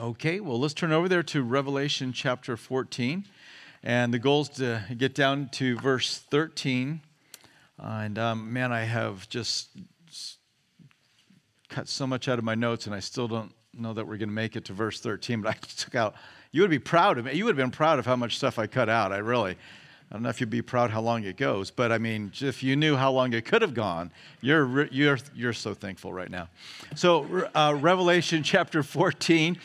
Okay, well, let's turn over there to Revelation chapter 14. And the goal is to get down to verse 13. Uh, and um, man, I have just cut so much out of my notes, and I still don't know that we're going to make it to verse 13. But I took out, you would be proud of me. You would have been proud of how much stuff I cut out. I really, I don't know if you'd be proud how long it goes, but I mean, if you knew how long it could have gone, you're, you're, you're so thankful right now. So, uh, Revelation chapter 14,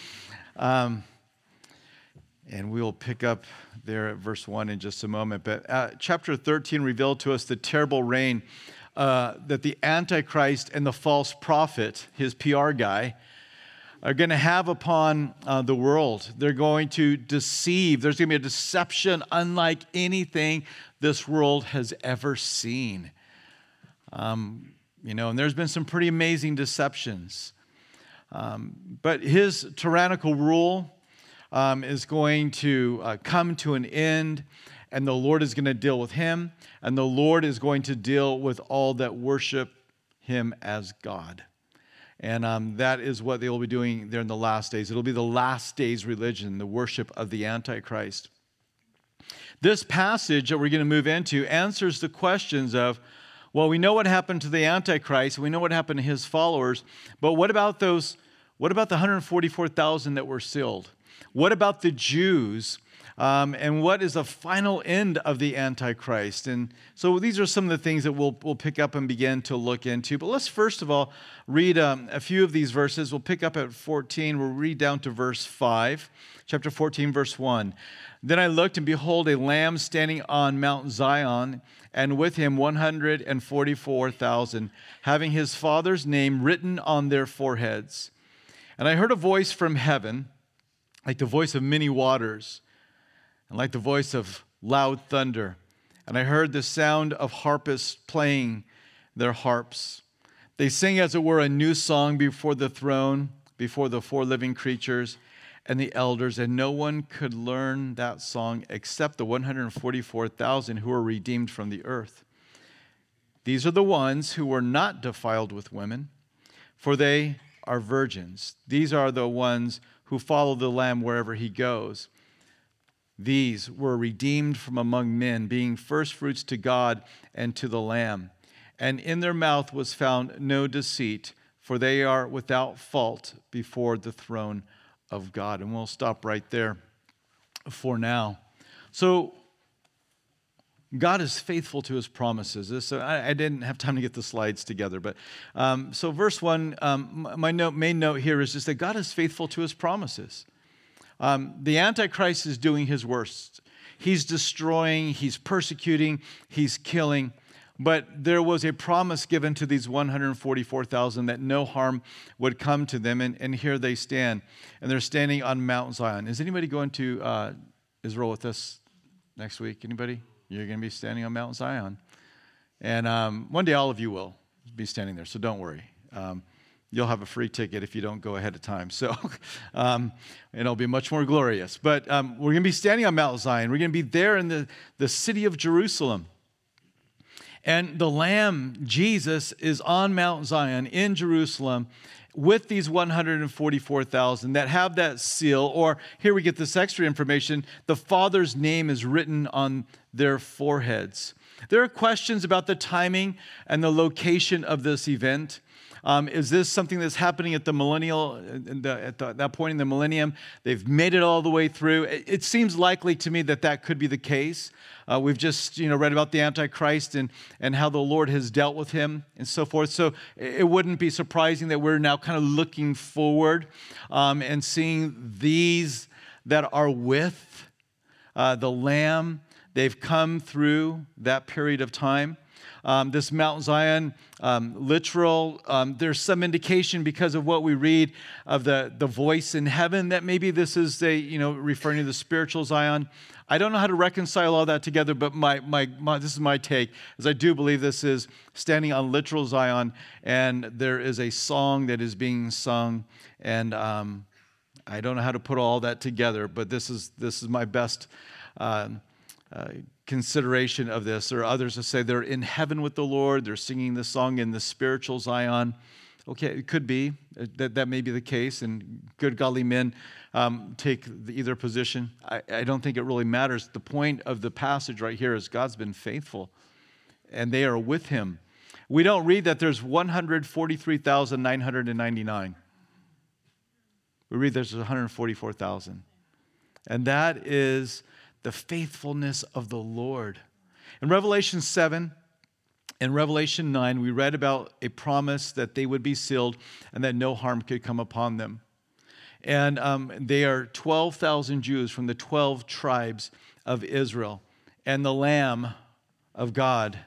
um, and we'll pick up there at verse 1 in just a moment. But uh, chapter 13 revealed to us the terrible reign uh, that the Antichrist and the false prophet, his PR guy, are going to have upon uh, the world. They're going to deceive. There's going to be a deception unlike anything this world has ever seen. Um, you know, and there's been some pretty amazing deceptions. Um, but his tyrannical rule um, is going to uh, come to an end, and the Lord is going to deal with him, and the Lord is going to deal with all that worship him as God. And um, that is what they will be doing there in the last days. It'll be the last days religion, the worship of the Antichrist. This passage that we're going to move into answers the questions of, well, we know what happened to the Antichrist, we know what happened to his followers, but what about those, what about the 144,000 that were sealed? What about the Jews um, and what is the final end of the Antichrist? And so these are some of the things that we'll, we'll pick up and begin to look into. But let's first of all read um, a few of these verses. We'll pick up at 14, we'll read down to verse 5, chapter 14, verse 1. Then I looked, and behold, a lamb standing on Mount Zion, and with him 144,000, having his father's name written on their foreheads. And I heard a voice from heaven, like the voice of many waters and like the voice of loud thunder. And I heard the sound of harpists playing their harps. They sing, as it were, a new song before the throne, before the four living creatures and the elders, and no one could learn that song except the 144,000 who were redeemed from the earth. These are the ones who were not defiled with women, for they are virgins. These are the ones who follow the Lamb wherever he goes. These were redeemed from among men, being firstfruits to God and to the Lamb. And in their mouth was found no deceit, for they are without fault before the throne of God. And we'll stop right there for now. So, God is faithful to his promises. This, I, I, didn't have time to get the slides together, but um, so verse one, um, my note, main note here is just that God is faithful to his promises. Um, the Antichrist is doing his worst. He's destroying, he's persecuting, he's killing. But there was a promise given to these 144,000 that no harm would come to them. And, and here they stand. And they're standing on Mount Zion. Is anybody going to uh, Israel with us next week? Anybody? You're going to be standing on Mount Zion. And um, one day all of you will be standing there, so don't worry. Um, you'll have a free ticket if you don't go ahead of time. So um, it'll be much more glorious. But um, we're going to be standing on Mount Zion. We're going to be there in the, the city of Jerusalem. And the Lamb, Jesus, is on Mount Zion in Jerusalem with these 144,000 that have that seal, or here we get this extra information the Father's name is written on their foreheads. There are questions about the timing and the location of this event. Um, is this something that's happening at the millennial, the, at the, that point in the millennium? They've made it all the way through. It, it seems likely to me that that could be the case. Uh, we've just you know read about the Antichrist and, and how the Lord has dealt with him and so forth. So it wouldn't be surprising that we're now kind of looking forward um, and seeing these that are with uh, the Lamb. They've come through that period of time. Um, this Mount Zion um, literal. Um, there's some indication because of what we read of the, the voice in heaven that maybe this is a, you know, referring to the spiritual Zion. I don't know how to reconcile all that together, but my, my, my, this is my take, is I do believe this is standing on literal Zion, and there is a song that is being sung, and um, I don't know how to put all that together, but this is, this is my best uh, uh, consideration of this. There are others that say they're in heaven with the Lord, they're singing the song in the spiritual Zion. Okay, it could be uh, that that may be the case, and good godly men um, take the, either position. I, I don't think it really matters. The point of the passage right here is God's been faithful, and they are with Him. We don't read that there's 143,999. We read there's 144,000. And that is the faithfulness of the Lord. In Revelation 7, in Revelation 9, we read about a promise that they would be sealed and that no harm could come upon them. And um, they are 12,000 Jews from the 12 tribes of Israel. And the Lamb of God,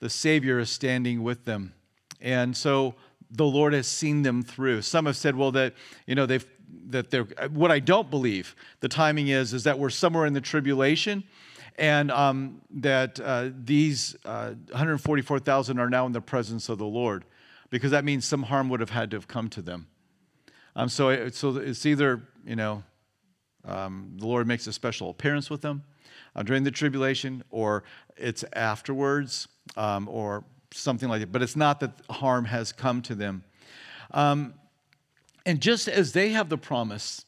the Savior, is standing with them. And so the Lord has seen them through. Some have said, well, that, you know, they've that they're what I don't believe the timing is is that we're somewhere in the tribulation and um, that uh, these uh, 144,000 are now in the presence of the Lord, because that means some harm would have had to have come to them. Um, so, it, so it's either you know um, the Lord makes a special appearance with them uh, during the tribulation, or it's afterwards, um, or something like that. But it's not that harm has come to them. Um, and just as they have the promise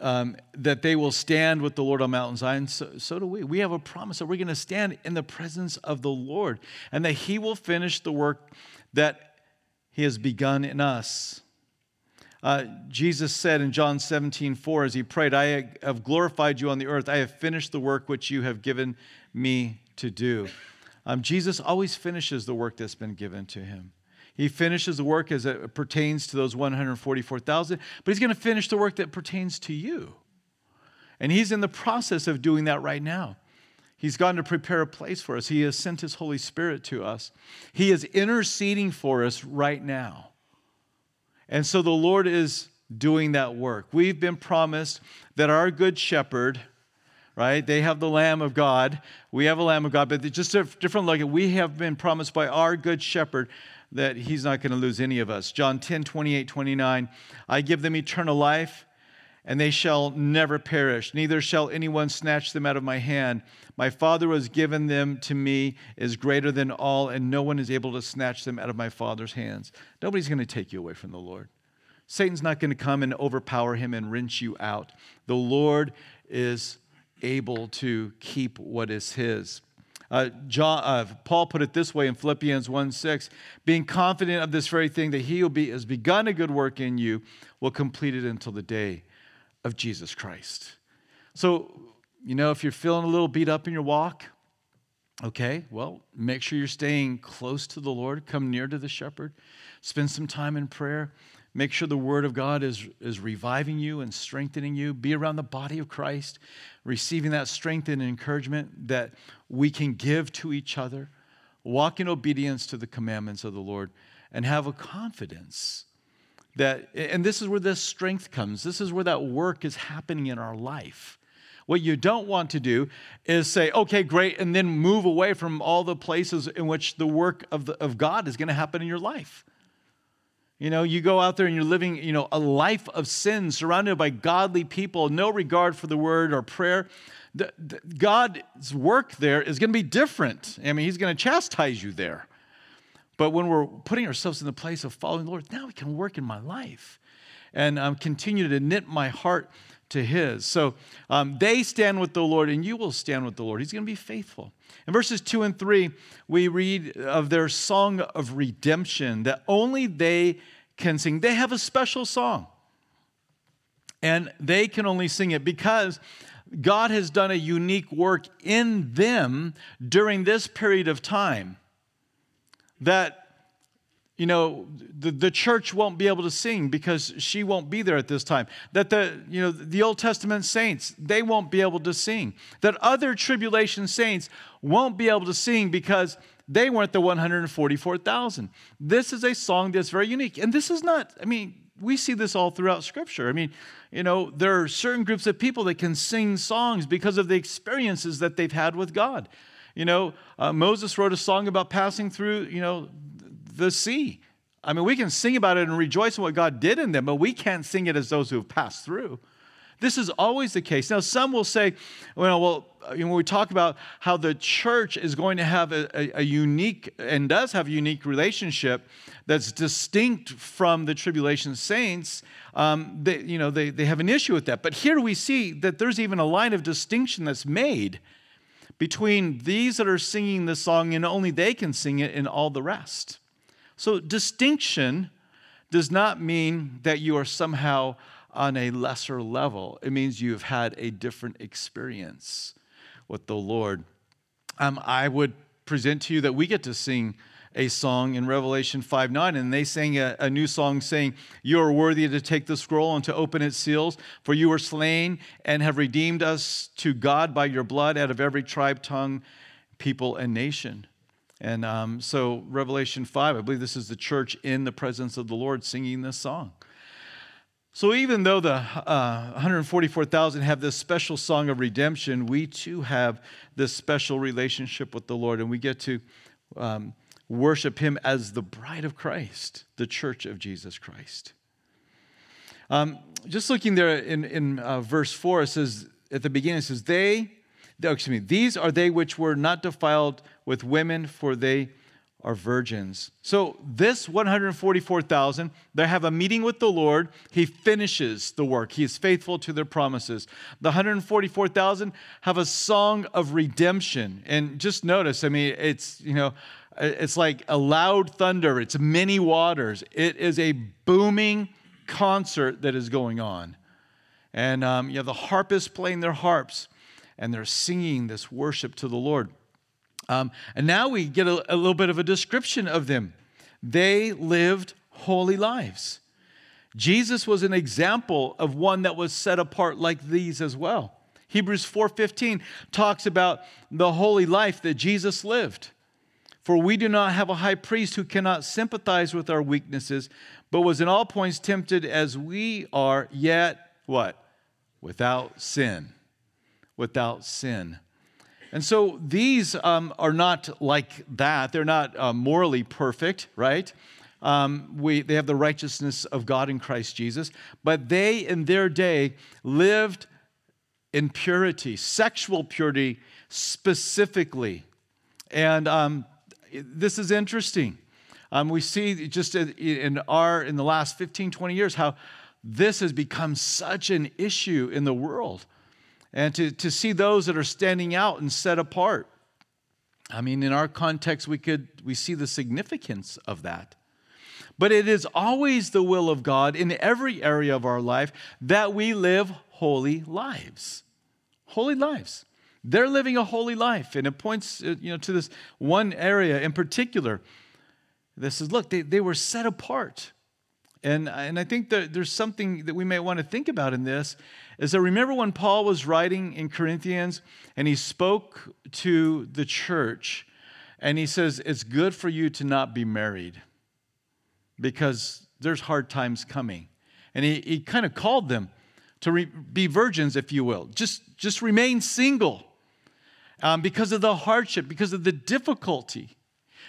um, that they will stand with the Lord on Mount Zion, so, so do we. We have a promise that we're going to stand in the presence of the Lord and that He will finish the work that He has begun in us. Uh, Jesus said in John 17, 4, as he prayed, I have glorified you on the earth. I have finished the work which you have given me to do. Um, Jesus always finishes the work that's been given to him. He finishes the work as it pertains to those 144,000, but he's going to finish the work that pertains to you. And he's in the process of doing that right now. He's gone to prepare a place for us. He has sent his Holy Spirit to us. He is interceding for us right now. And so the Lord is doing that work. We've been promised that our good shepherd, right? They have the Lamb of God. We have a Lamb of God, but just a different look. We have been promised by our good shepherd that he's not going to lose any of us. John 10, 28, 29. I give them eternal life, and they shall never perish, neither shall anyone snatch them out of my hand. My Father who has given them to me is greater than all, and no one is able to snatch them out of my Father's hands. Nobody's going to take you away from the Lord. Satan's not going to come and overpower him and wrench you out. The Lord is able to keep what is his. Uh, John, uh, Paul put it this way in Philippians 1 6 being confident of this very thing, that he who be, has begun a good work in you will complete it until the day of Jesus Christ. So, you know, if you're feeling a little beat up in your walk, okay, well, make sure you're staying close to the Lord, come near to the shepherd, spend some time in prayer. Make sure the Word of God is, is reviving you and strengthening you. Be around the body of Christ, receiving that strength and encouragement that we can give to each other. Walk in obedience to the commandments of the Lord and have a confidence that, and this is where this strength comes. This is where that work is happening in our life. What you don't want to do is say, okay, great, and then move away from all the places in which the work of, the, of God is going to happen in your life. You know, you go out there and you're living, you know, a life of sin surrounded by godly people, no regard for the word or prayer. The, the, God's work there is going to be different. I mean, He's going to chastise you there. But when we're putting ourselves in the place of following the Lord, now He can work in my life and um, continue to knit my heart to His. So um, they stand with the Lord, and you will stand with the Lord. He's going to be faithful. In verses 2 and 3, we read of their song of redemption that only they can sing. They have a special song, and they can only sing it because God has done a unique work in them during this period of time that you know the, the church won't be able to sing because she won't be there at this time. That the you know the old testament saints they won't be able to sing. That other tribulation saints won't be able to sing because they weren't the 144000 this is a song that's very unique. And this is not i mean we see this all throughout scripture. I mean you know there are certain groups of people that can sing songs because of the experiences that they've had with god. You know uh, moses wrote a song about passing through you know the sea. I mean, we can sing about it and rejoice in what God did in them, but we can't sing it as those who have passed through. This is always the case. Now, some will say, well, well you know, when we talk about how the church is going to have a, a, a, unique and does have a unique relationship that's distinct from the tribulation saints, um, they, you know, they, they have an issue with that. But here we see that there's even a line of distinction that's made between these that are singing this song and only they can sing it and all the rest. So, distinction does not mean that you are somehow on a lesser level. It means you've had a different experience with the Lord. Um, I would present to you that we get to sing a song in Revelation 5 9, and they sang a, a, new song saying, You are worthy to take the scroll and to open its seals, for you were slain and have redeemed us to God by your blood out of every tribe, tongue, people, and nation. And um, so, Revelation 5, I believe this is the church in the presence of the Lord singing this song. So, even though the uh, 144,000 have this special song of redemption, we too have this special relationship with the Lord, and we get to um, worship Him as the bride of Christ, the church of Jesus Christ. Um, just looking there in, in uh, verse 4, it says, at the beginning, it says, They, excuse me, these are they which were not defiled with women, for they are virgins. So, this 144,000, they have a meeting with the Lord. He finishes the work, He is faithful to their promises. The 144,000 have a song of redemption. And just notice, I mean, it's, you know, it's like a loud thunder, it's many waters. It is a booming concert that is going on. And um, you have the harpists playing their harps, and they're singing this worship to the Lord. Um, and now we get a, a little bit of a description of them. They lived holy lives. Jesus was an example of one that was set apart like these as well. Hebrews 4:15 talks about the holy life that Jesus lived. For we do not have a high priest who cannot sympathize with our weaknesses, but was in all points tempted as we are, yet what? Without sin. Without sin. And so these um, are not like that. They're not uh, morally perfect, right? Um, we, they have the righteousness of God in Christ Jesus, but they in their day lived in purity, sexual purity specifically. And um, this is interesting. Um, we see just in our in the last 15, 20 years how this has become such an issue in the world and to, to see those that are standing out and set apart. I mean, in our context, we could we see the significance of that. But it is always the will of God in every area of our life that we live holy lives. Holy lives. They're living a holy life, and it points uh, you know, to this one area in particular. This is look, they, they were set apart. And, and I think that there's something that we may want to think about in this is that remember when Paul was writing in Corinthians and he spoke to the church and he says, It's good for you to not be married because there's hard times coming. And he, he kind of called them to re- be virgins, if you will. Just, just remain single um, because of the hardship, because of the difficulty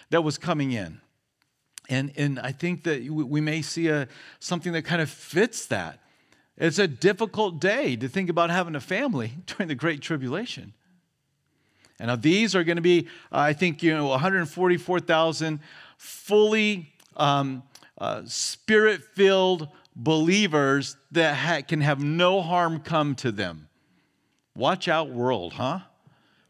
that was coming in. And, and I think that we may see a, something that kind of fits that. It's a difficult day to think about having a family during the Great Tribulation. And now these are going to be, I think, you know, 144,000 fully um, uh, spirit filled believers that ha- can have no harm come to them. Watch out, world, huh?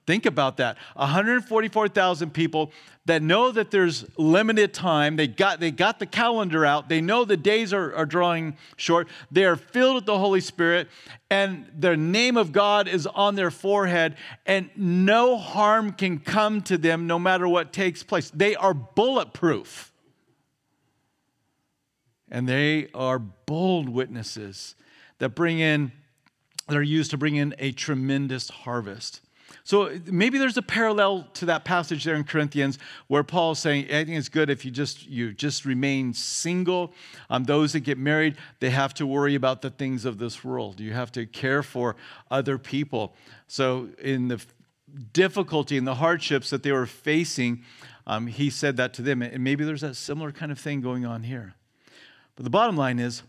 Think about that. 144,000 people that know that there's limited time. They got, they got the calendar out. They know the days are, are drawing short. They are filled with the Holy Spirit, and the name of God is on their forehead, and no harm can come to them no matter what takes place. They are bulletproof. And they are bold witnesses that bring in, that are used to bring in a tremendous harvest. So maybe there's a parallel to that passage there in Corinthians where Paul's saying, I think it's good if you just you just remain single. Um, those that get married, they have to worry about the things of this world. You have to care for other people. So in the difficulty and the hardships that they were facing, um, he said that to them. And maybe there's a similar kind of thing going on here. But the bottom line is,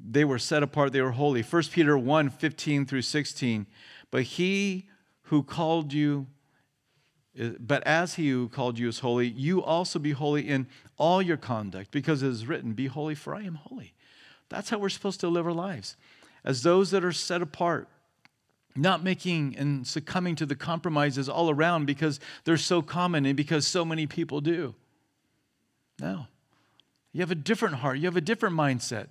they were set apart, they were holy. 1 Peter 1 15 through 16. But he who called you, eh, but as he who called you is holy, you also be holy in all your conduct, because it is written, Be holy, for I am holy. That's how we're supposed to live our lives, as those that are set apart, not making and succumbing to the compromises all around because they're so common and because so many people do. No. You have a different heart, you have a different mindset.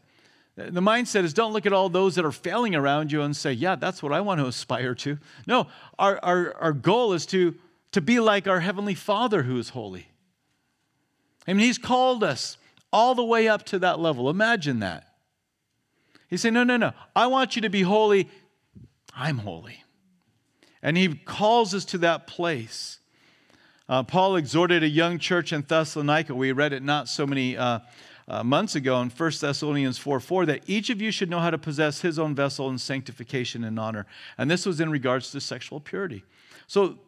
The mindset is don't look at all those that are failing around you and say, yeah, that's what I want to aspire to. No, our, our, our goal is to, to be like our Heavenly Father who is holy. I mean, He's called us all the way up to that level. Imagine that. He said, no, no, no. I want you to be holy. I'm holy. And He calls us to that place. Uh, Paul exhorted a young church in Thessalonica. We read it not so many. Uh, uh, months ago in 1 Thessalonians 4 4 that each of you should know how to possess his own vessel in sanctification and honor. And this was in regards to sexual purity. So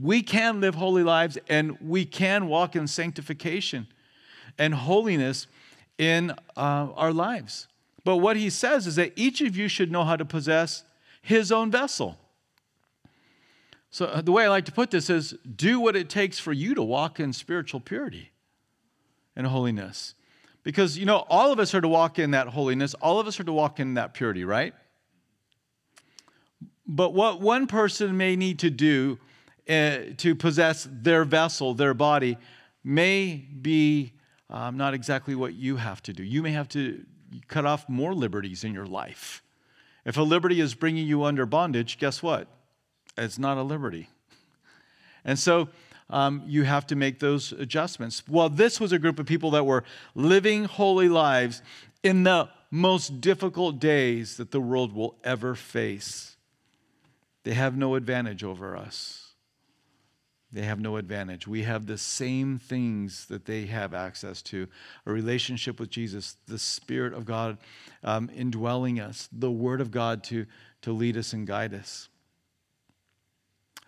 we can live holy lives and we can walk in sanctification and holiness in uh, our lives. But what he says is that each of you should know how to possess his own vessel. So, uh, the way I like to put this is do what it takes for you to walk in spiritual purity and holiness. Because, you know, all of us are to walk in that holiness, all of us are to walk in that purity, right? But what one person may need to do uh, to possess their vessel, their body, may be um, not exactly what you have to do. You may have to cut off more liberties in your life. If a liberty is bringing you under bondage, guess what? It's not a liberty. And so um, you have to make those adjustments. Well, this was a group of people that were living holy lives in the most difficult days that the world will ever face. They have no advantage over us. They have no advantage. We have the same things that they have access to a relationship with Jesus, the Spirit of God um, indwelling us, the Word of God to, to lead us and guide us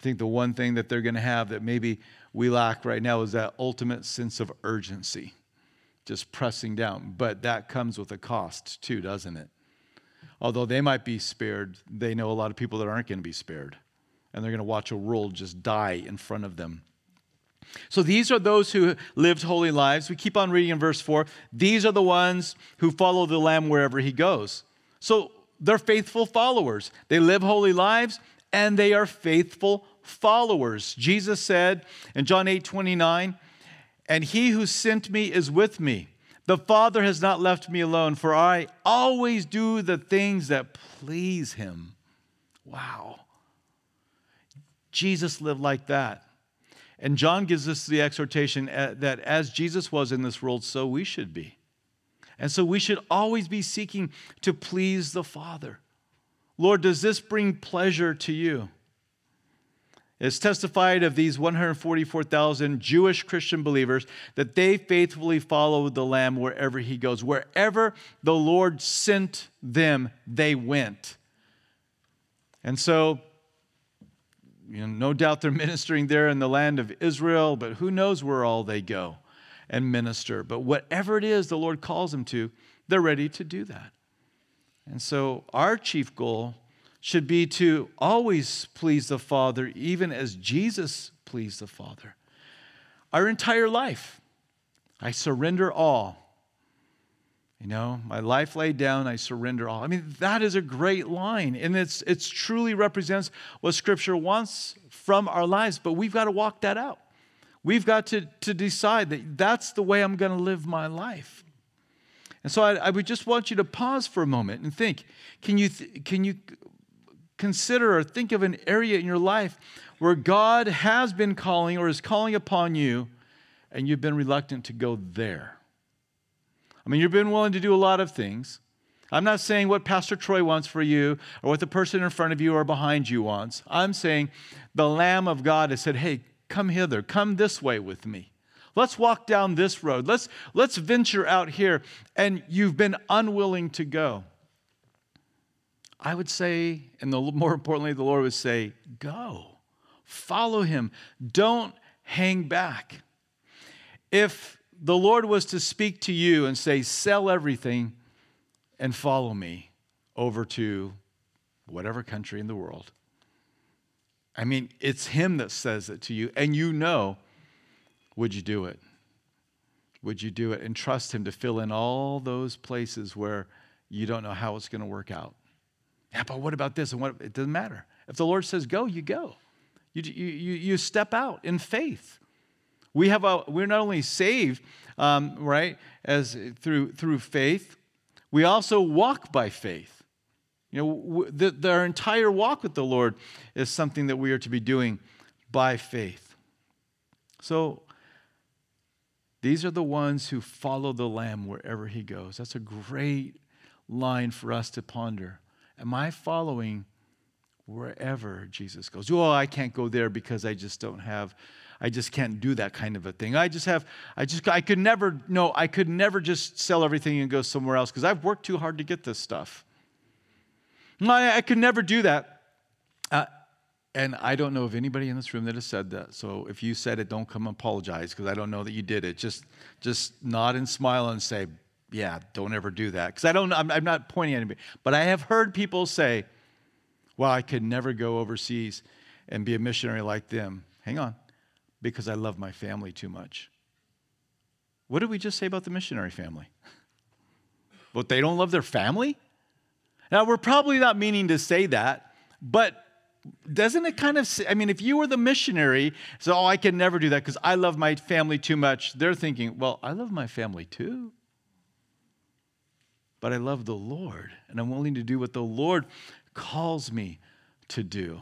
think the one thing that they're going to have that maybe we lack right now is that ultimate sense of urgency, just pressing down. But that comes with a cost too, doesn't it? Although they might be spared, they know a lot of people that aren't going to be spared. And they're going to watch a world just die in front of them. So these are those who lived holy lives. We keep on reading in verse 4. These are the ones who follow the Lamb wherever he goes. So they're faithful followers. They live holy lives and they are faithful followers. Jesus said in John 8 29, and he who sent me is with me. The Father has not left me alone, for I always do the things that please him. Wow. Jesus lived like that. And John gives us the exhortation uh, that as Jesus was in this world, so we should be. And so we should always be seeking to please the Father. Lord, does this bring pleasure to you? It's testified of these 144,000 Jewish Christian believers that they faithfully follow the Lamb wherever he goes. Wherever the Lord sent them, they went. And so, you know, no doubt they're ministering there in the land of Israel, but who knows where all they go and minister. But whatever it is the Lord calls them to, they're ready to do that. And so, our chief goal should be to always please the Father, even as Jesus pleased the Father. Our entire life, I surrender all. You know, my life laid down, I surrender all. I mean, that is a great line. And it's it's truly represents what Scripture wants from our lives, but we've got to walk that out. We've got to, to decide that that's the way I'm going to live my life. And so I, I, would just want you to pause for a moment and think can you, th- can you consider or think of an area in your life where God has been calling or is calling upon you and you've been reluctant to go there. I mean, you've been willing to do a lot of things. I'm not saying what Pastor Troy wants for you or what the person in front of you or behind you wants. I'm saying the Lamb of God has said, hey, come hither, come this way with me. Let's walk down this road. Let's, let's venture out here. And you've been unwilling to go. I would say, and the, more importantly, the Lord would say, go. Follow him. Don't hang back. If the Lord was to speak to you and say, sell everything, and follow me over to whatever country in the world. I mean, it's Him that says it to you, and you know, would you do it? Would you do it and trust Him to fill in all those places where you don't know how it's going to work out? Yeah, but what about this? And what? It doesn't matter. If the Lord says go, you go. You, you, you step out in faith. We have a, we're not only saved, um, right, as through through faith, we also walk by faith. You know, the, the, our entire walk with the Lord is something that we are to be doing by faith. So these are the ones who follow the Lamb wherever he goes. That's a great line for us to ponder. Am I following wherever Jesus goes? Oh, I can't go there because I just don't have I just can't do that kind of a thing. I just have, I just, I could never, no, I could never just sell everything and go somewhere else because I've worked too hard to get this stuff. I, I could never do that. Uh, and I don't know of anybody in this room that has said that. So if you said it, don't come apologize because I don't know that you did it. Just, just nod and smile and say, yeah, don't ever do that. Because I don't, I'm, I'm not pointing at anybody. But I have heard people say, well, I could never go overseas and be a missionary like them. Hang on because I love my family too much. What did we just say about the missionary family? But they don't love their family? Now, we're probably not meaning to say that, but doesn't it kind of, say, I mean, if you were the missionary, so, oh, I can never do that because I love my family too much, they're thinking, well, I love my family too. But I love the Lord, and I'm willing to do what the Lord calls me to do.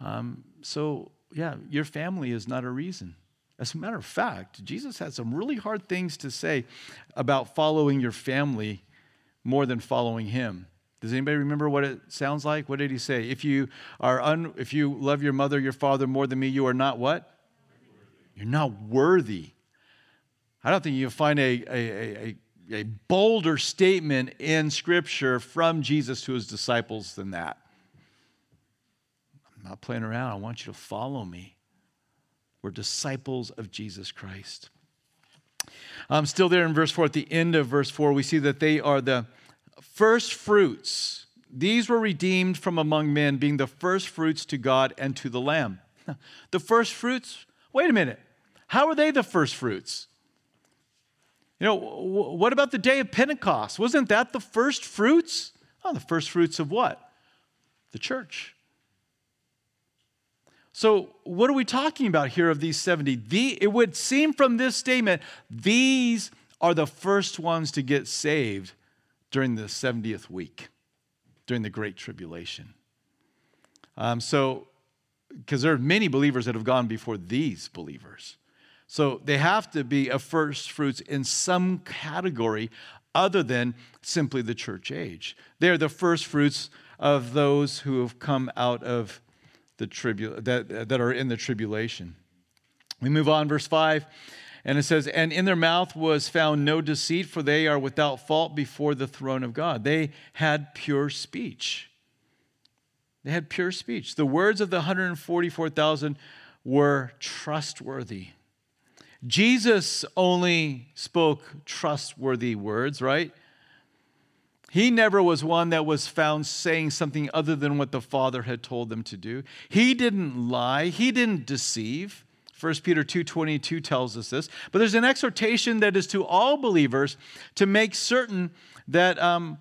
Um, so yeah, your family is not a reason. As a matter of fact, Jesus had some really hard things to say about following your family more than following him. Does anybody remember what it sounds like? What did he say? If you are un, if you love your mother, your father more than me, you are not what? You're not worthy. I don't think you'll find a, a, a, a bolder statement in Scripture from Jesus to his disciples than that I'm not playing around. I want you to follow me. We're disciples of Jesus Christ. Um, still there in verse 4, at the end of verse 4, we see that they are the first fruits. These were redeemed from among men, being the first fruits to God and to the Lamb. The first fruits, wait a minute. How are they the first fruits? You know, what about the day of Pentecost? Wasn't that the first fruits? Oh, the first fruits of what? The church. So, what are we talking about here of these 70? The, it would seem from this statement, these are the first ones to get saved during the 70th week, during the Great Tribulation. Um, so, because there are many believers that have gone before these believers. So, they have to be a first fruits in some category other than simply the church age. They're the first fruits of those who have come out of the tribu- that, that are in the tribulation. We move on, verse 5, and it says, And in their mouth was found no deceit, for they are without fault before the throne of God. They had pure speech. They had pure speech. The words of the 144,000 were trustworthy. Jesus only spoke trustworthy words, right? He never was one that was found saying something other than what the Father had told them to do. He didn't lie, he didn't deceive. 1 Peter 2:22 tells us this. But there's an exhortation that is to all believers to make certain that um,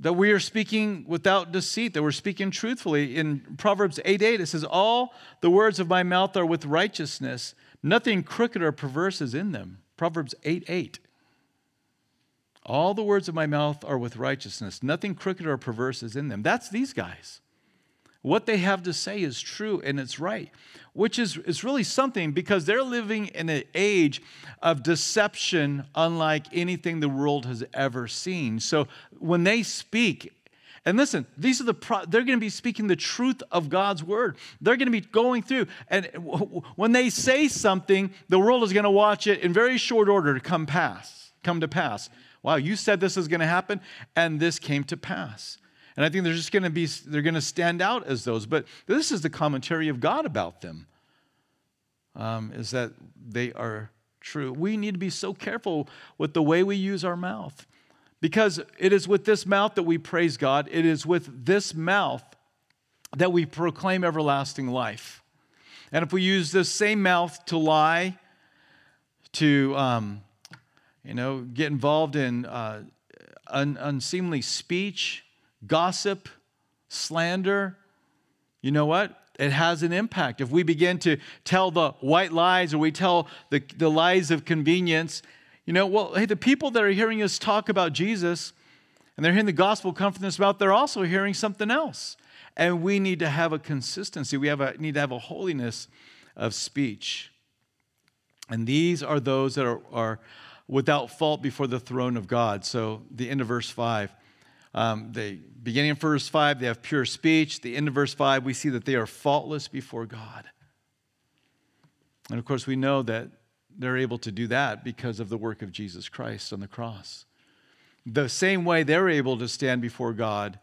that we are speaking without deceit, that we're speaking truthfully. In Proverbs 8 8, it says, All the words of my mouth are with righteousness. Nothing crooked or perverse is in them. Proverbs 8 8. All the words of my mouth are with righteousness. Nothing crooked or perverse is in them. That's these guys. What they have to say is true and it's right, which is, is really something because they're living in an age of deception unlike anything the world has ever seen. So when they speak, and listen, these are the pro- they're going to be speaking the truth of God's word. They're going to be going through, and when they say something, the world is going to watch it in very short order to come pass, come to pass. Wow, you said this is going to happen, and this came to pass. And I think they're just going to be, they're going to stand out as those. But this is the commentary of God about them, um, is that they are true. We need to be so careful with the way we use our mouth Because it is with this mouth that we praise God, it is with this mouth that we proclaim everlasting life. And if we use this same mouth to lie, to um, you know, get involved in uh, un- unseemly speech, gossip, slander, you know what? It has an impact. If we begin to tell the white lies or we tell the, the lies of convenience, you know, well, hey, the people that are hearing us talk about Jesus and they're hearing the gospel come from this mouth, they're also hearing something else. And we need to have a consistency. We have a, need to have a holiness of speech. And these are those that are, are without fault before the throne of God. So the end of verse 5. Um, the beginning of verse 5, they have pure speech. The end of verse 5, we see that they are faultless before God. And of course, we know that they're able to do that because of the work of Jesus Christ on the cross. The same way they're able to stand before God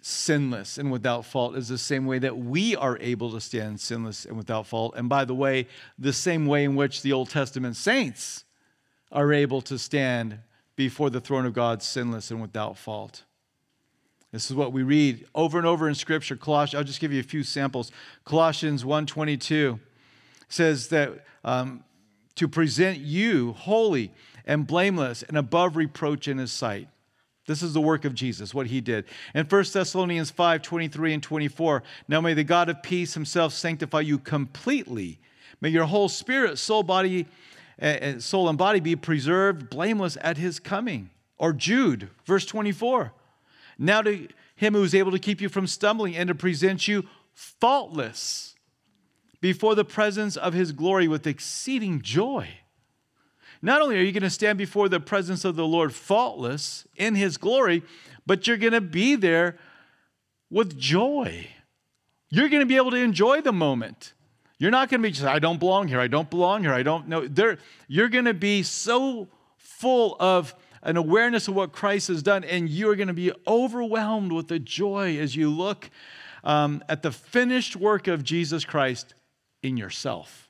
sinless and without fault is the same way that we are able to stand sinless and without fault. And by the way, the same way in which the Old Testament saints are able to stand before the throne of God sinless and without fault. This is what we read over and over in Scripture. Colossians, I'll just give you a few samples. Colossians 1.22 says that um, to present you holy and blameless and above reproach in his sight. This is the work of Jesus, what he did. And 1 Thessalonians 5 23 and 24. Now may the God of peace himself sanctify you completely. May your whole spirit, soul, body, uh, soul, and body be preserved blameless at his coming. Or Jude, verse 24. Now to him who is able to keep you from stumbling and to present you faultless before the presence of his glory with exceeding joy. Not only are you going to stand before the presence of the Lord faultless in his glory, but you're going to be there with joy. You're going to be able to enjoy the moment. You're not going to be just, I don't belong here, I don't belong here, I don't know. There, you're going to be so full of an awareness of what Christ has done, and you are going to be overwhelmed with the joy as you look um, at the finished work of Jesus Christ in yourself.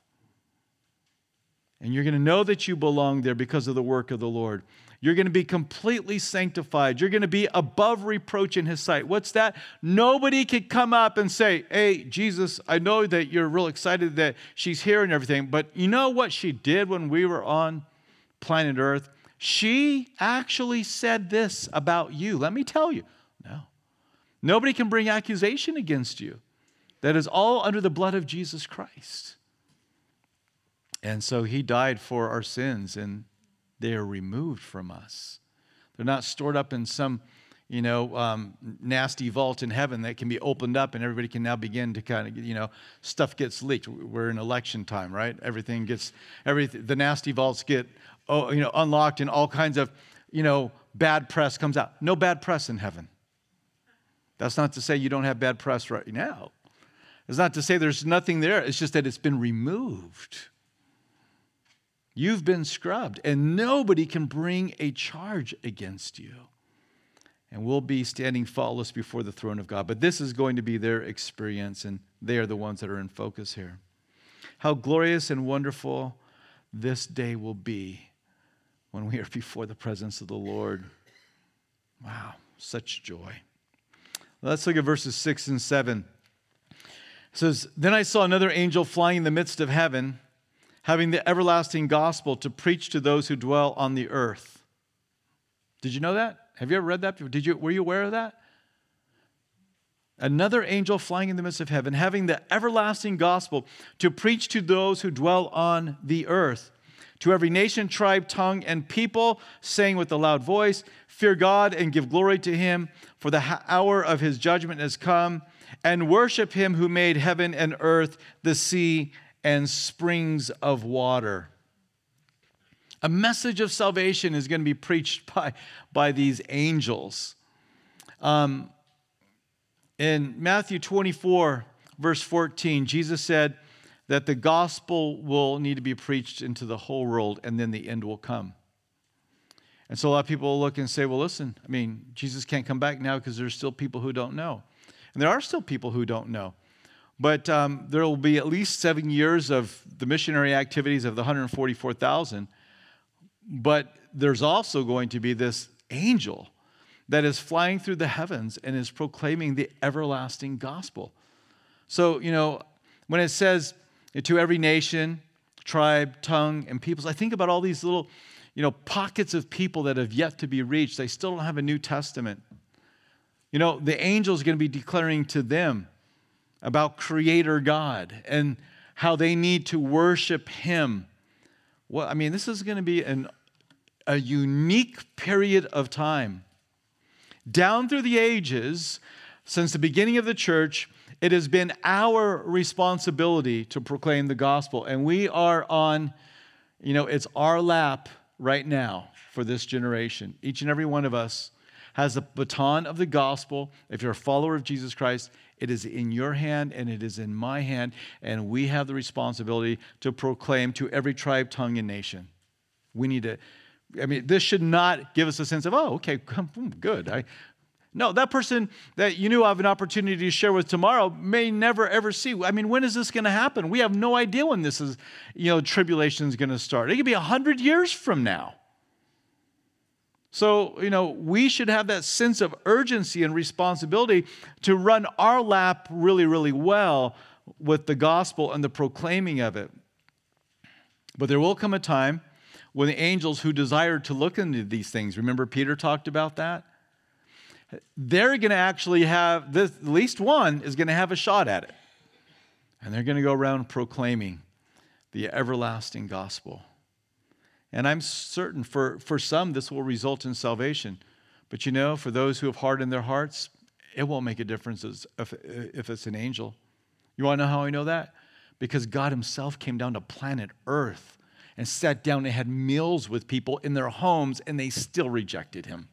And you're going to know that you belong there because of the work of the Lord. You're going to be completely sanctified. You're going to be above reproach in His sight. What's that? Nobody can come up and say, Hey, Jesus, I know that you're real excited that she's here and everything, but you know what she did when we were on planet Earth? She actually said this about you. Let me tell you. No. Nobody can bring accusation against you. That is all under the blood of Jesus Christ. And so he died for our sins, and they are removed from us. They're not stored up in some, you know, um, nasty vault in heaven that can be opened up, and everybody can now begin to kind of, you know, stuff gets leaked. We're in election time, right? Everything gets, every the nasty vaults get, oh, you know, unlocked, and all kinds of, you know, bad press comes out. No bad press in heaven. That's not to say you don't have bad press right now. It's not to say there's nothing there. It's just that it's been removed. You've been scrubbed, and nobody can bring a charge against you. And we'll be standing faultless before the throne of God. But this is going to be their experience, and they are the ones that are in focus here. How glorious and wonderful this day will be when we are before the presence of the Lord. Wow, such joy. Let's look at verses 6 and 7. It says, Then I saw another angel flying in the midst of heaven having the everlasting gospel to preach to those who dwell on the earth. Did you know that? Have you ever read that? Did you, were you aware of that? Another angel flying in the midst of heaven, having the everlasting gospel to preach to those who dwell on the earth, to every nation, tribe, tongue, and people, saying with a loud voice, Fear God and give glory to him, for the hour of his judgment has come, and worship him who made heaven and earth, the sea, and springs of water. A message of salvation is going to be preached by, by these angels. Um, in Matthew 24, verse 14, Jesus said that the gospel will need to be preached into the whole world and then the end will come. And so a lot of people look and say, well, listen, I mean, Jesus can't come back now because there's still people who don't know. And there are still people who don't know. But um, there will be at least seven years of the missionary activities of the 144,000. But there's also going to be this angel that is flying through the heavens and is proclaiming the everlasting gospel. So, you know, when it says to every nation, tribe, tongue, and peoples, I think about all these little, you know, pockets of people that have yet to be reached. They still don't have a New Testament. You know, the angel is going to be declaring to them about Creator God and how they need to worship Him. Well, I mean, this is going to be an, a unique period of time. Down through the ages, since the beginning of the church, it has been our responsibility to proclaim the gospel. And we are on, you know, it's our lap right now for this generation. Each and every one of us has the baton of the gospel. If you're a follower of Jesus Christ, it is in your hand and it is in my hand. And we have the responsibility to proclaim to every tribe, tongue, and nation. We need to. I mean, this should not give us a sense of, oh, okay, hmm, good. I, no, that person that you knew I have an opportunity to share with tomorrow may never ever see. I mean, when is this going to happen? We have no idea when this is, you know, tribulation is going to start. It could be a hundred years from now. So, you know, we should have that sense of urgency and responsibility to run our lap really, really well with the gospel and the proclaiming of it. But there will come a time when the angels who desire to look into these things, remember Peter talked about that? they're going to actually have this, at least one is going to have a shot at it. And they're going to go around proclaiming the everlasting gospel. And I'm certain for, for some, this will result in salvation. But you know, for those who have hardened their hearts, it won't make a difference if, if it's an angel. You want to know how I know that? Because God Himself came down to planet Earth and sat down and had meals with people in their homes, and they still rejected Him.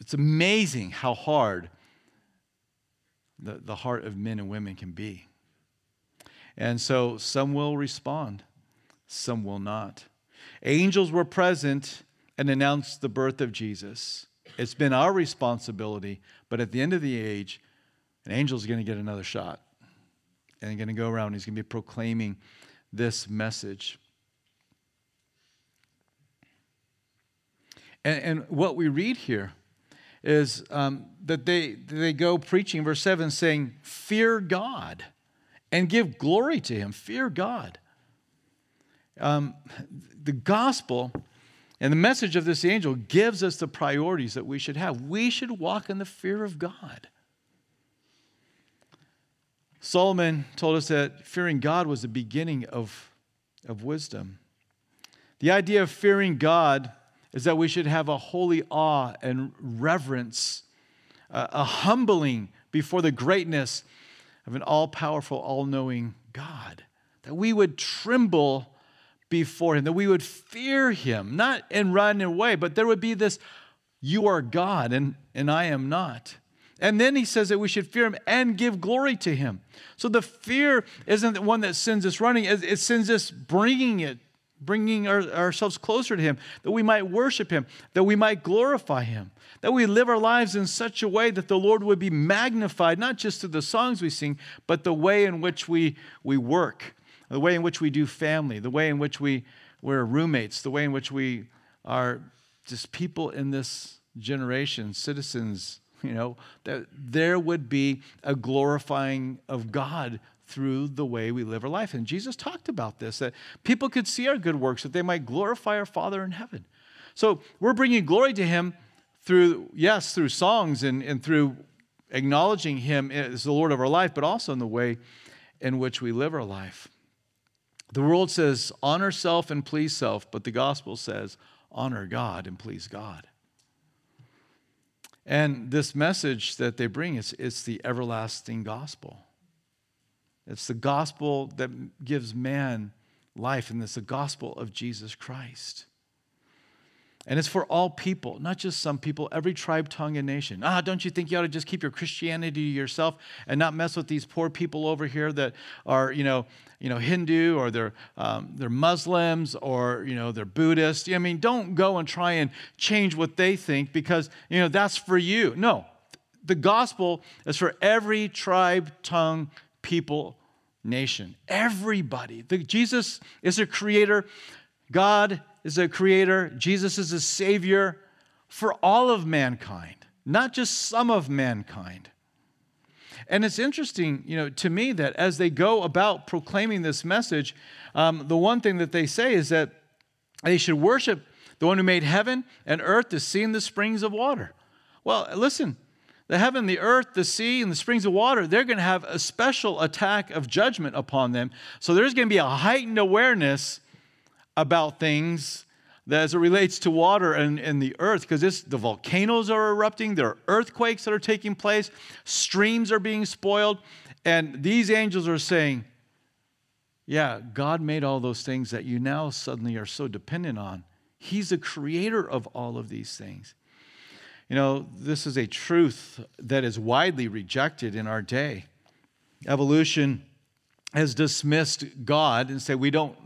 It's amazing how hard the, the heart of men and women can be. And so some will respond, some will not. Angels were present and announced the birth of Jesus. It's been our responsibility, but at the end of the age, an angel is going to get another shot. And going to go around, he's going to be proclaiming this message. And, and what we read here is um, that they, they go preaching, verse 7, saying, Fear God and give glory to Him. Fear God. Um, the gospel and the message of this angel gives us the priorities that we should have. We should walk in the fear of God. Solomon told us that fearing God was the beginning of, of wisdom. The idea of fearing God is that we should have a holy awe and reverence, a humbling before the greatness of an all powerful, all knowing God. That we would tremble before Him, that we would fear Him, not and run away, but there would be this, You are God and, and I am not. And then he says that we should fear him and give glory to him. So the fear isn't the one that sends us running, it sends us bringing it bringing our, ourselves closer to Him, that we might worship Him, that we might glorify Him, that we live our lives in such a way that the Lord would be magnified, not just through the songs we sing, but the way in which we, we work, the way in which we do family, the way in which we, we're roommates, the way in which we are just people in this generation, citizens, you know, that there would be a glorifying of God through the way we live our life. And Jesus talked about this that people could see our good works, that they might glorify our Father in heaven. So we're bringing glory to Him through, yes, through songs and, and through acknowledging Him as the Lord of our life, but also in the way in which we live our life. The world says, honor self and please self, but the gospel says, honor God and please God. And this message that they bring is it's the everlasting gospel. It's the gospel that gives man life, and it's the gospel of Jesus Christ. And it's for all people, not just some people, every tribe, tongue, and nation. Ah, don't you think you ought to just keep your Christianity to yourself and not mess with these poor people over here that are, you know, you know, Hindu or they're um, they're Muslims or you know they're Buddhist. I mean, don't go and try and change what they think because you know that's for you. No, the gospel is for every tribe, tongue, people, nation. Everybody. The, Jesus is a creator. God is a creator, Jesus is a savior for all of mankind, not just some of mankind. And it's interesting, you know, to me that as they go about proclaiming this message, um, the one thing that they say is that they should worship the one who made heaven and earth, the sea, and the springs of water. Well, listen, the heaven, the earth, the sea, and the springs of water, they're going to have a special attack of judgment upon them. So there's going to be a heightened awareness about things that as it relates to water and, and the earth, because the volcanoes are erupting, there are earthquakes that are taking place, streams are being spoiled, and these angels are saying, Yeah, God made all those things that you now suddenly are so dependent on. He's the creator of all of these things. You know, this is a truth that is widely rejected in our day. Evolution has dismissed God and said we don't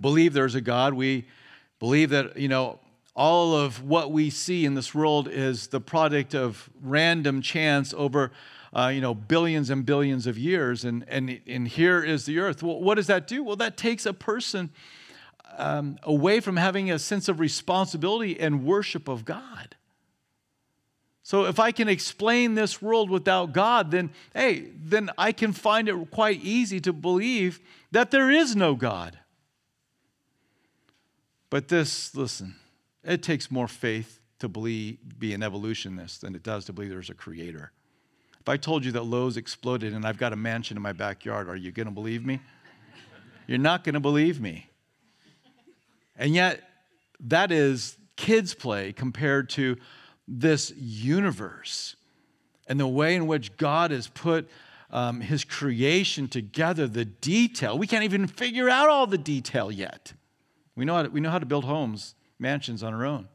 believe there's a God. We believe that, you know, all of what we see in this world is the product of random chance over, uh, you know, billions and billions of years. And, and, and here is the earth. Well, what does that do? Well, that takes a person um, away from having a sense of responsibility and worship of God. So if I can explain this world without God, then hey, then I can find it quite easy to believe that there is no God. But this, listen, it takes more faith to believe be an evolutionist than it does to believe there's a creator. If I told you that Lowe's exploded and I've got a mansion in my backyard, are you going to believe me? You're not going to believe me. And yet, that is kids' play compared to this universe and the way in which God has put um, his creation together, the detail. We can't even figure out all the detail yet. We know how to, we know how to build homes, mansions on our own.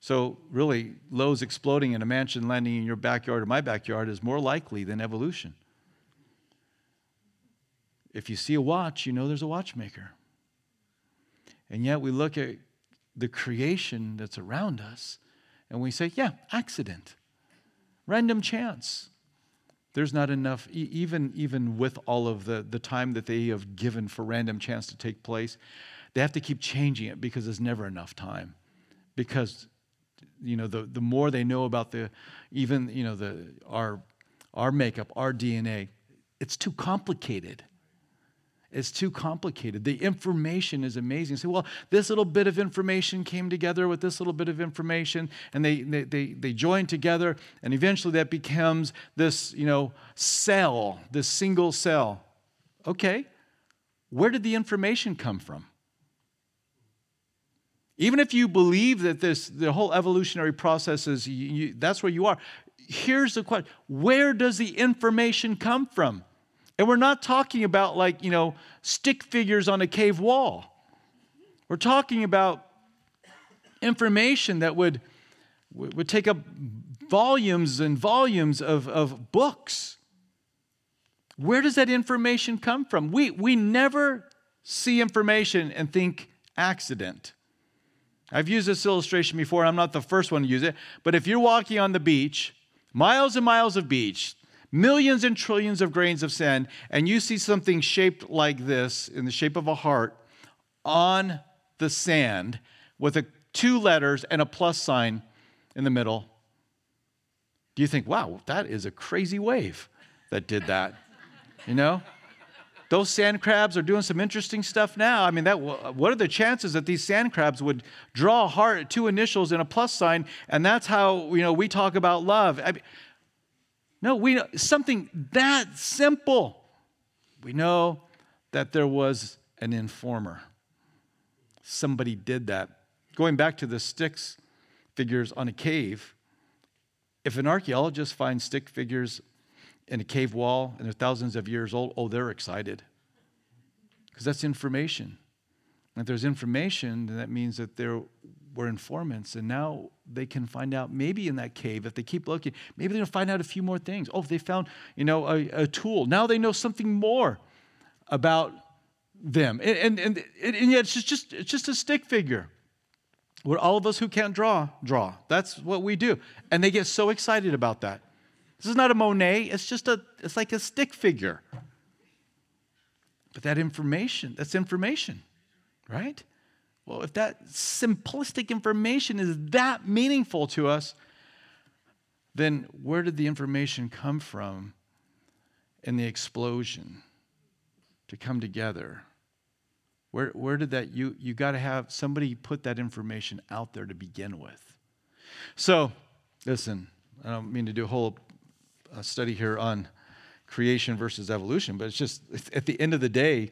So, really, Lowe's exploding in a mansion landing in your backyard or my backyard is more likely than evolution. If you see a watch, you know there's a watchmaker. And yet, we look at the creation that's around us and we say, yeah, accident, random chance. There's not enough, even, even with all of the, the time that they have given for random chance to take place, they have to keep changing it because there's never enough time. Because, you know, the, the more they know about the, even, you know, the, our, our makeup, our DNA, it's too complicated. It's too complicated. The information is amazing. say, well, this little bit of information came together with this little bit of information, and they, they, they, they join together, and eventually that becomes this, you know, cell, this single cell. Okay, where did the information come from? Even if you believe that this, the whole evolutionary process is, you, that's where you are. Here's the question where does the information come from? And we're not talking about like, you know, stick figures on a cave wall. We're talking about information that would, would take up volumes and volumes of, of books. Where does that information come from? We, we never see information and think accident. I've used this illustration before, I'm not the first one to use it, but if you're walking on the beach, miles and miles of beach, millions and trillions of grains of sand, and you see something shaped like this in the shape of a heart on the sand with a, two letters and a plus sign in the middle, do you think, wow, that is a crazy wave that did that? You know? Those sand crabs are doing some interesting stuff now. I mean, that, what are the chances that these sand crabs would draw heart, two initials, and a plus sign, and that's how you know we talk about love? I mean, no, we know something that simple. We know that there was an informer. Somebody did that. Going back to the sticks figures on a cave, if an archaeologist finds stick figures in a cave wall and they're thousands of years old, oh, they're excited. Because that's information. And if there's information, then that means that there were informants, and now they can find out maybe in that cave, if they keep looking, maybe they're gonna find out a few more things. Oh, they found, you know, a, a tool. Now they know something more about them. And, and, and, and yet it's just, it's just a stick figure. What all of us who can't draw, draw. That's what we do. And they get so excited about that. This is not a Monet, it's just a, it's like a stick figure. But that information, that's information, right? well, if that simplistic information is that meaningful to us, then where did the information come from in the explosion to come together? Where, where did that, you, you got to have somebody put that information out there to begin with. So, listen, I don't mean to do a whole uh, study here on creation versus evolution, but it's just at the end of the day,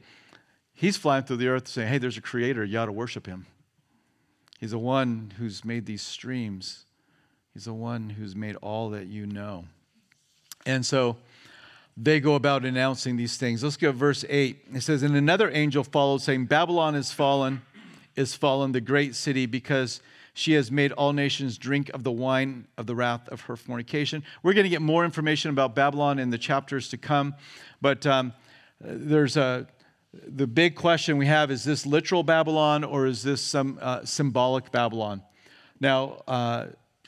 he's flying through the earth saying, hey, there's a creator, you ought to worship him. He's the one who's made these streams, he's the one who's made all that you know. And so they go about announcing these things. Let's go to verse 8. It says, And another angel followed, saying, Babylon is fallen, is fallen, the great city, because she has made all nations drink of the wine of the wrath of her fornication. We're going to get more information about Babylon in the chapters to come, but um, there's a the big question we have is this literal Babylon or is this some uh, symbolic Babylon? Now, uh,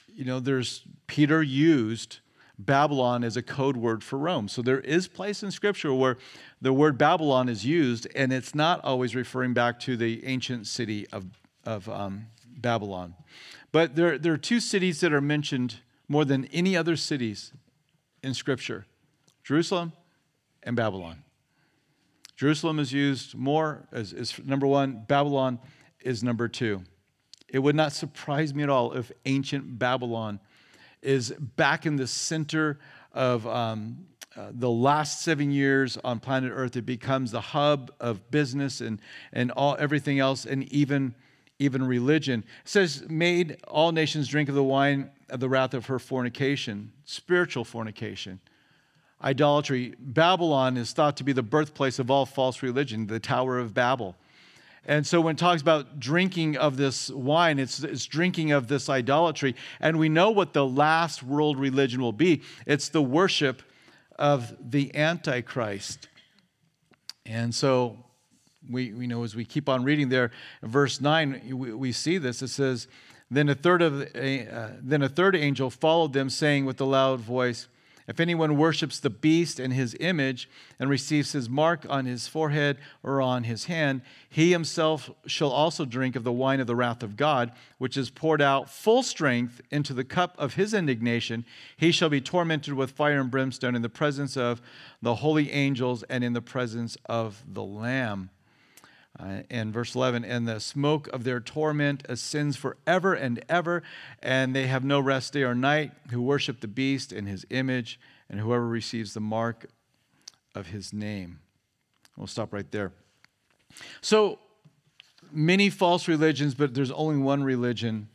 you know, there's Peter used Babylon as a code word for Rome. So there is place in Scripture where the word Babylon is used, and it's not always referring back to the ancient city of, of um, Babylon. But there, there are two cities that are mentioned more than any other cities in Scripture Jerusalem and Babylon. Jerusalem is used more as, as number one, Babylon is number two. It would not surprise me at all if ancient Babylon is back in the center of um, uh, the last seven years on planet Earth. It becomes the hub of business and, and all, everything else, and even even religion. It says, made all nations drink of the wine of the wrath of her fornication, spiritual fornication, idolatry. Babylon is thought to be the birthplace of all false religion, the Tower of Babel. And so when it talks about drinking of this wine, it's, it's drinking of this idolatry. And we know what the last world religion will be it's the worship of the Antichrist. And so we, we know as we keep on reading there, verse 9, we, we see this. It says, then a, third of, uh, then a third angel followed them, saying with a loud voice, if anyone worships the beast and his image and receives his mark on his forehead or on his hand, he himself shall also drink of the wine of the wrath of God, which is poured out full strength into the cup of his indignation. He shall be tormented with fire and brimstone in the presence of the holy angels and in the presence of the Lamb. Uh, and verse 11, and the smoke of their torment ascends forever and ever, and they have no rest day or night who worship the beast in his image, and whoever receives the mark of his name. We'll stop right there. So, many false religions, but there's only one religion,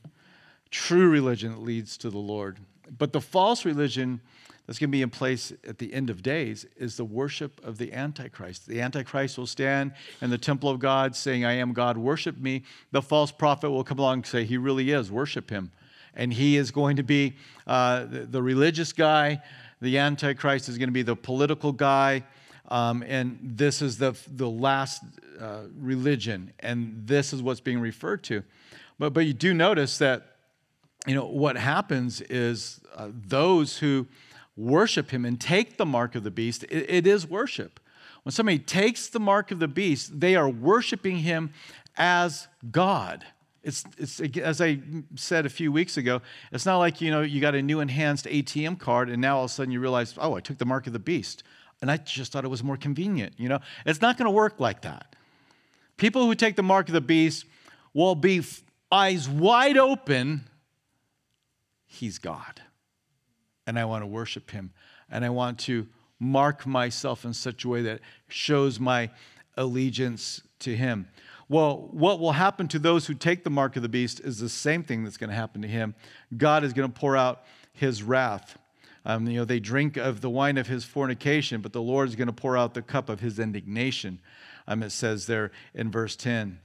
true religion, that leads to the Lord. But the false religion that's going to be in place at the end of days is the worship of the Antichrist. The Antichrist will stand in the temple of God saying, I am God, worship me. The false prophet will come along and say, He really is, worship him. And he is going to be uh, the, religious guy. The Antichrist is going to be the political guy. Um, and this is the, the last uh, religion. And this is what's being referred to. But, but you do notice that, you know, what happens is uh, those who worship him and take the mark of the beast, it, it is worship. When somebody takes the mark of the beast, they are worshiping him as God. It's, it's, as I said a few weeks ago, it's not like you know you got a new enhanced ATM card and now all of a sudden you realize, oh, I took the mark of the beast, and I just thought it was more convenient. You know, it's not going to work like that. People who take the mark of the beast will be eyes wide open. He's God and I want to worship him. And I want to mark myself in such a way that shows my allegiance to him. Well, what will happen to those who take the mark of the beast is the same thing that's going to happen to him. God is going to pour out his wrath. Um, you know, they drink of the wine of his fornication, but the Lord is going to pour out the cup of his indignation. Um, it says there in verse 10.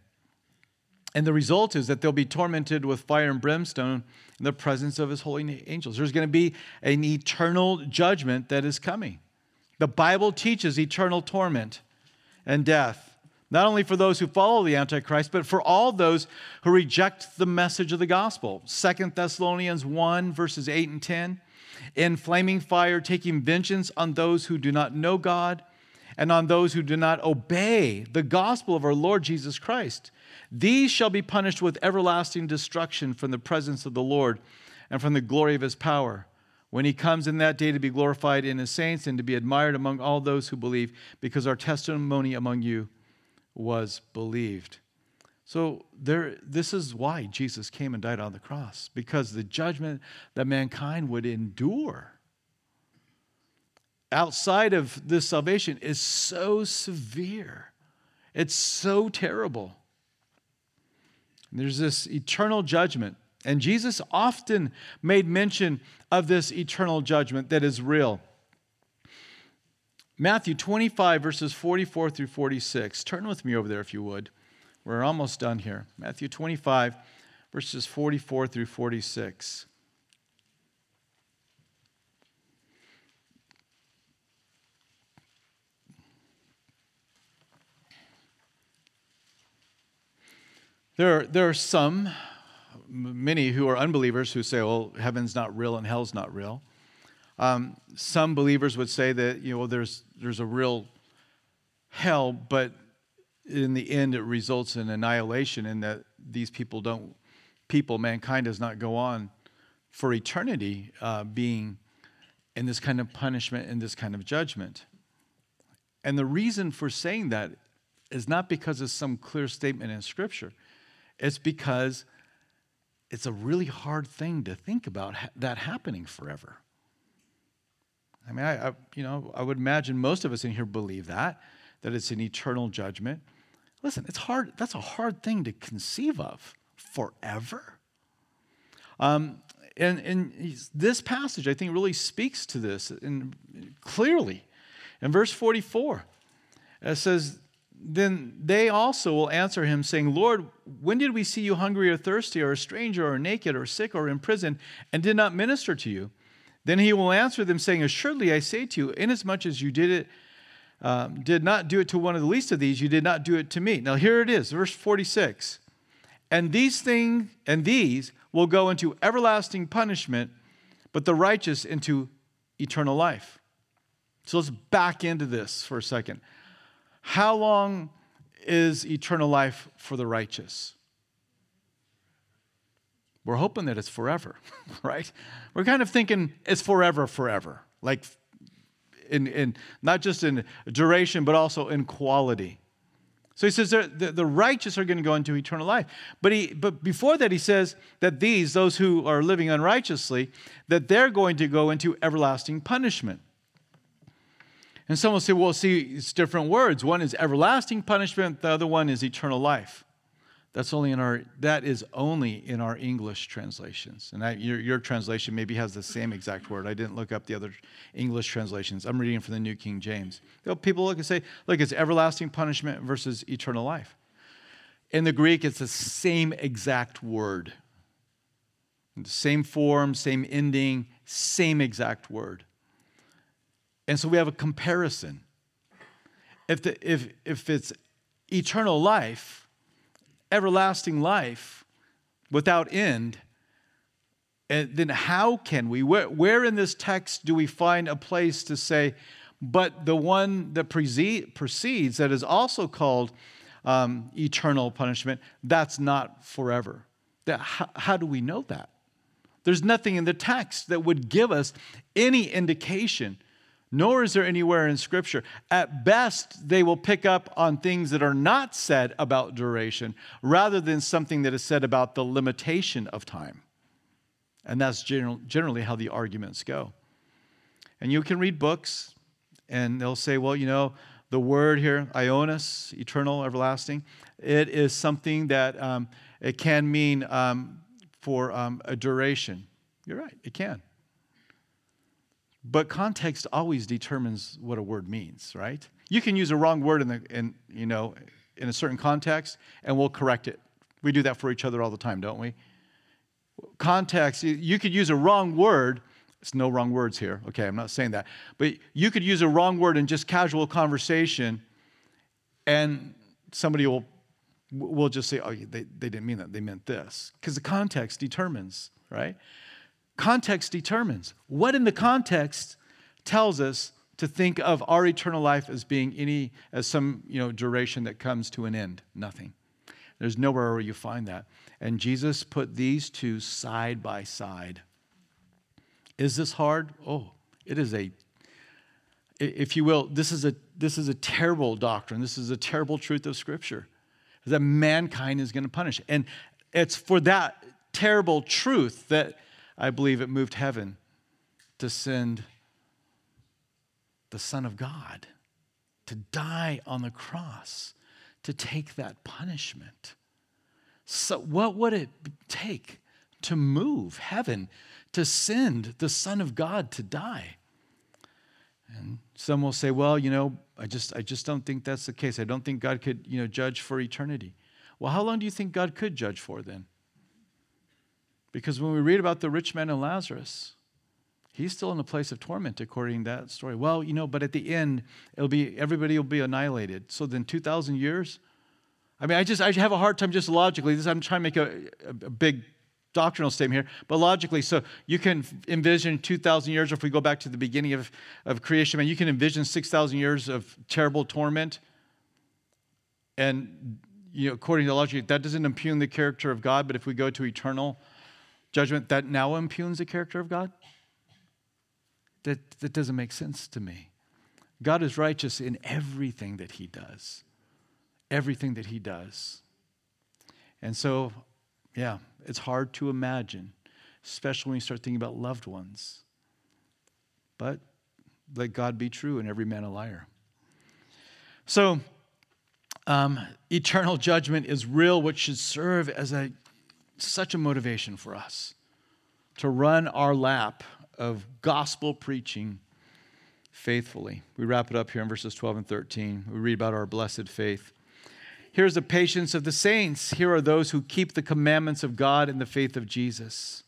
And the result is that they'll be tormented with fire and brimstone in the presence of his holy angels. There's going to be an eternal judgment that is coming. The Bible teaches eternal torment and death, not only for those who follow the Antichrist, but for all those who reject the message of the gospel. Second Thessalonians 1, verses 8 and 10. In flaming fire, taking vengeance on those who do not know God and on those who do not obey the gospel of our Lord Jesus Christ These shall be punished with everlasting destruction from the presence of the Lord and from the glory of his power. When he comes in that day to be glorified in his saints and to be admired among all those who believe, because our testimony among you was believed. So there, this is why Jesus came and died on the cross, because the judgment that mankind would endure outside of this salvation is so severe. It's so terrible. There's this eternal judgment. And Jesus often made mention of this eternal judgment that is real. Matthew 25, verses 44 through 46. Turn with me over there if you would. We're almost done here. Matthew 25, verses 44 through 46. There, there are some, many who are unbelievers who say, well, heaven's not real and hell's not real. Um, some believers would say that, you know, there's, there's a real hell, but in the end it results in annihilation and that these people don't, people, mankind does not go on for eternity uh, being in this kind of punishment and this kind of judgment. And the reason for saying that is not because of some clear statement in Scripture. It's because it's a really hard thing to think about that happening forever. I mean, I, I, you know, I would imagine most of us in here believe that, that it's an eternal judgment. Listen, it's hard. That's a hard thing to conceive of forever. Um, and, and this passage, I think, really speaks to this in, clearly. In verse 44, it says, then they also will answer him, saying, Lord, when did we see you hungry or thirsty, or a stranger, or naked, or sick, or in prison, and did not minister to you? Then he will answer them, saying, Assuredly I say to you, inasmuch as you did it, um, did not do it to one of the least of these, you did not do it to me. Now here it is, verse 46. And these things and these will go into everlasting punishment, but the righteous into eternal life. So let's back into this for a second. How long is eternal life for the righteous? We're hoping that it's forever, right? We're kind of thinking it's forever, forever. Like in, in not just in duration, but also in quality. So he says the, the righteous are going to go into eternal life. But, he, but before that, he says that these, those who are living unrighteously, that they're going to go into everlasting punishment. And some will say, well, see, it's different words. One is everlasting punishment, the other one is eternal life. That's only in our, that is only in our English translations. And I, your, your translation maybe has the same exact word. I didn't look up the other English translations. I'm reading from the New King James. People look and say, look, it's everlasting punishment versus eternal life. In the Greek, it's the same exact word. Same form, same ending, same exact word. And so we have a comparison. If, the, if, if it's eternal life, everlasting life without end, and then how can we? Where, where in this text do we find a place to say, but the one that precedes, that is also called um, eternal punishment, that's not forever? That, how, how do we know that? There's nothing in the text that would give us any indication nor is there anywhere in Scripture. At best, they will pick up on things that are not said about duration rather than something that is said about the limitation of time. And that's general, generally how the arguments go. And you can read books, and they'll say, well, you know, the word here, ionos, eternal, everlasting, it is something that um, it can mean um, for um, a duration. You're right, it can. But context always determines what a word means, right? You can use a wrong word in, the, in, you know, in a certain context, and we'll correct it. We do that for each other all the time, don't we? Context, you could use a wrong word. It's no wrong words here. Okay, I'm not saying that. But you could use a wrong word in just casual conversation, and somebody will, will just say, oh, they, they didn't mean that. They meant this. Because the context determines, right? Context determines. What in the context tells us to think of our eternal life as being any as some you know duration that comes to an end? Nothing. There's nowhere where you find that. And Jesus put these two side by side. Is this hard? Oh, it is a if you will, this is a this is a terrible doctrine. This is a terrible truth of Scripture. That mankind is going to punish. And it's for that terrible truth that I believe it moved heaven to send the Son of God to die on the cross to take that punishment. So, what would it take to move heaven to send the Son of God to die? And some will say, well, you know, I just, I just don't think that's the case. I don't think God could, you know, judge for eternity. Well, how long do you think God could judge for then? Because when we read about the rich man and Lazarus, he's still in a place of torment according to that story. Well, you know, but at the end, it'll be everybody will be annihilated. So then 2,000 years? I mean, I just I have a hard time just logically. This I'm trying to make a, a, a big doctrinal statement here, but logically, so you can envision 2,000 years, if we go back to the beginning of, of creation, man, you can envision 6,000 years of terrible torment. And, you know, according to logic, that doesn't impugn the character of God, but if we go to eternal judgment, that now impugns the character of God? That, that doesn't make sense to me. God is righteous in everything that he does. Everything that he does. And so yeah, it's hard to imagine, especially when you start thinking about loved ones. But let God be true and every man a liar. So, um, eternal judgment is real, which should serve as a, such a motivation for us to run our lap of gospel preaching faithfully. We wrap it up here in verses 12 and 13. We read about our blessed faith. Here's the patience of the saints. Here are those who keep the commandments of God in the faith of Jesus.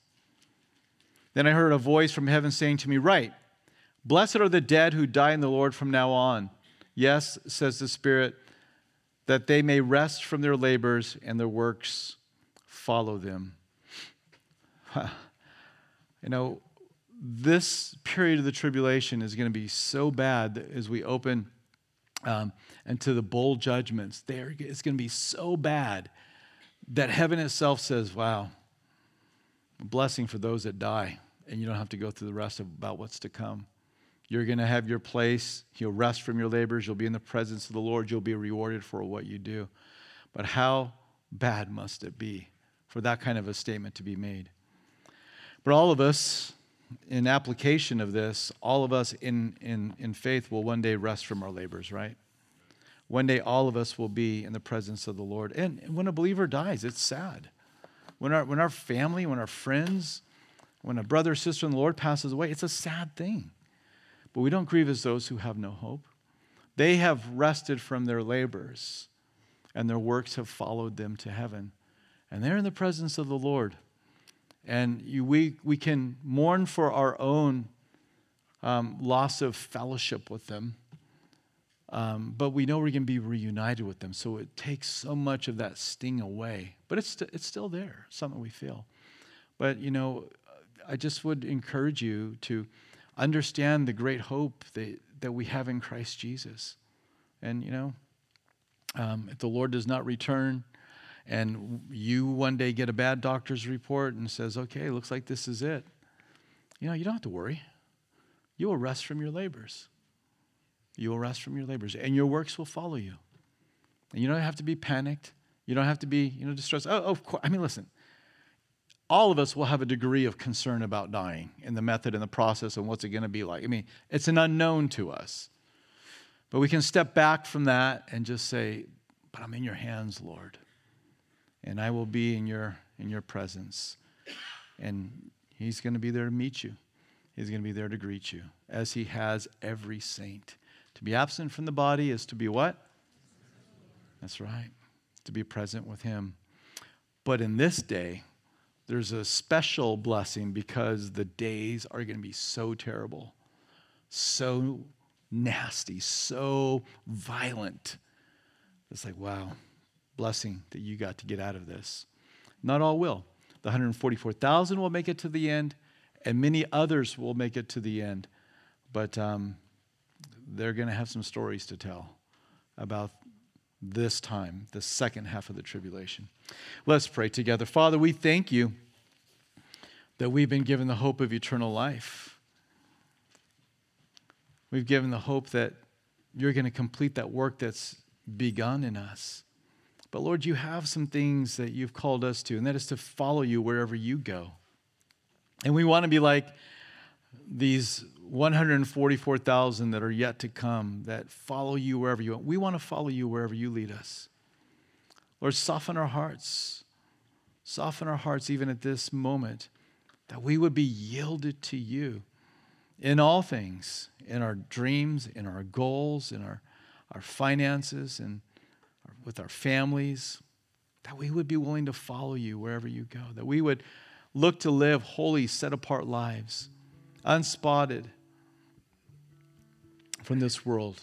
Then I heard a voice from heaven saying to me, Write, blessed are the dead who die in the Lord from now on. Yes, says the Spirit, that they may rest from their labors and their works follow them. you know, this period of the tribulation is going to be so bad that as we open um, and to the bold judgments. There, it's going to be so bad that heaven itself says, "Wow, a blessing for those that die, and you don't have to go through the rest of about what's to come." You're going to have your place. You'll rest from your labors. You'll be in the presence of the Lord. You'll be rewarded for what you do. But how bad must it be for that kind of a statement to be made? But all of us, in application of this, all of us in, in, in faith will one day rest from our labors, right? One day, all of us will be in the presence of the Lord. And when a believer dies, it's sad. When our, when our family, when our friends, when a brother or sister in the Lord passes away, it's a sad thing. But we don't grieve as those who have no hope. They have rested from their labors, and their works have followed them to heaven. And they're in the presence of the Lord. And you, we, we can mourn for our own um, loss of fellowship with them um, but we know we're going to be reunited with them. So it takes so much of that sting away. But it's, st- it's still there, something we feel. But, you know, I just would encourage you to understand the great hope that, that we have in Christ Jesus. And, you know, um, if the Lord does not return, and you one day get a bad doctor's report and says, okay, looks like this is it, you know, you don't have to worry. You will rest from your labors. You will rest from your labors, and your works will follow you. And you don't have to be panicked. You don't have to be, you know, distressed. Oh, of course. I mean, listen. All of us will have a degree of concern about dying and the method and the process and what's it going to be like. I mean, it's an unknown to us. But we can step back from that and just say, "But I'm in your hands, Lord, and I will be in your in your presence." And He's going to be there to meet you. He's going to be there to greet you, as He has every saint. To be absent from the body is to be what? That's right. To be present with Him. But in this day, there's a special blessing because the days are going to be so terrible, so nasty, so violent. It's like, wow, blessing that you got to get out of this. Not all will. The 144,000 will make it to the end, and many others will make it to the end. But um, they're going to have some stories to tell about this time, the second half of the tribulation. Let's pray together. Father, we thank you that we've been given the hope of eternal life. We've given the hope that you're going to complete that work that's begun in us. But Lord, you have some things that you've called us to, and that is to follow you wherever you go. And we want to be like these 144,000 that are yet to come that follow you wherever you want. We want to follow you wherever you lead us. Lord, soften our hearts. Soften our hearts even at this moment that we would be yielded to you in all things, in our dreams, in our goals, in our, our finances, and with our families, that we would be willing to follow you wherever you go, that we would look to live holy, set apart lives, unspotted from this world.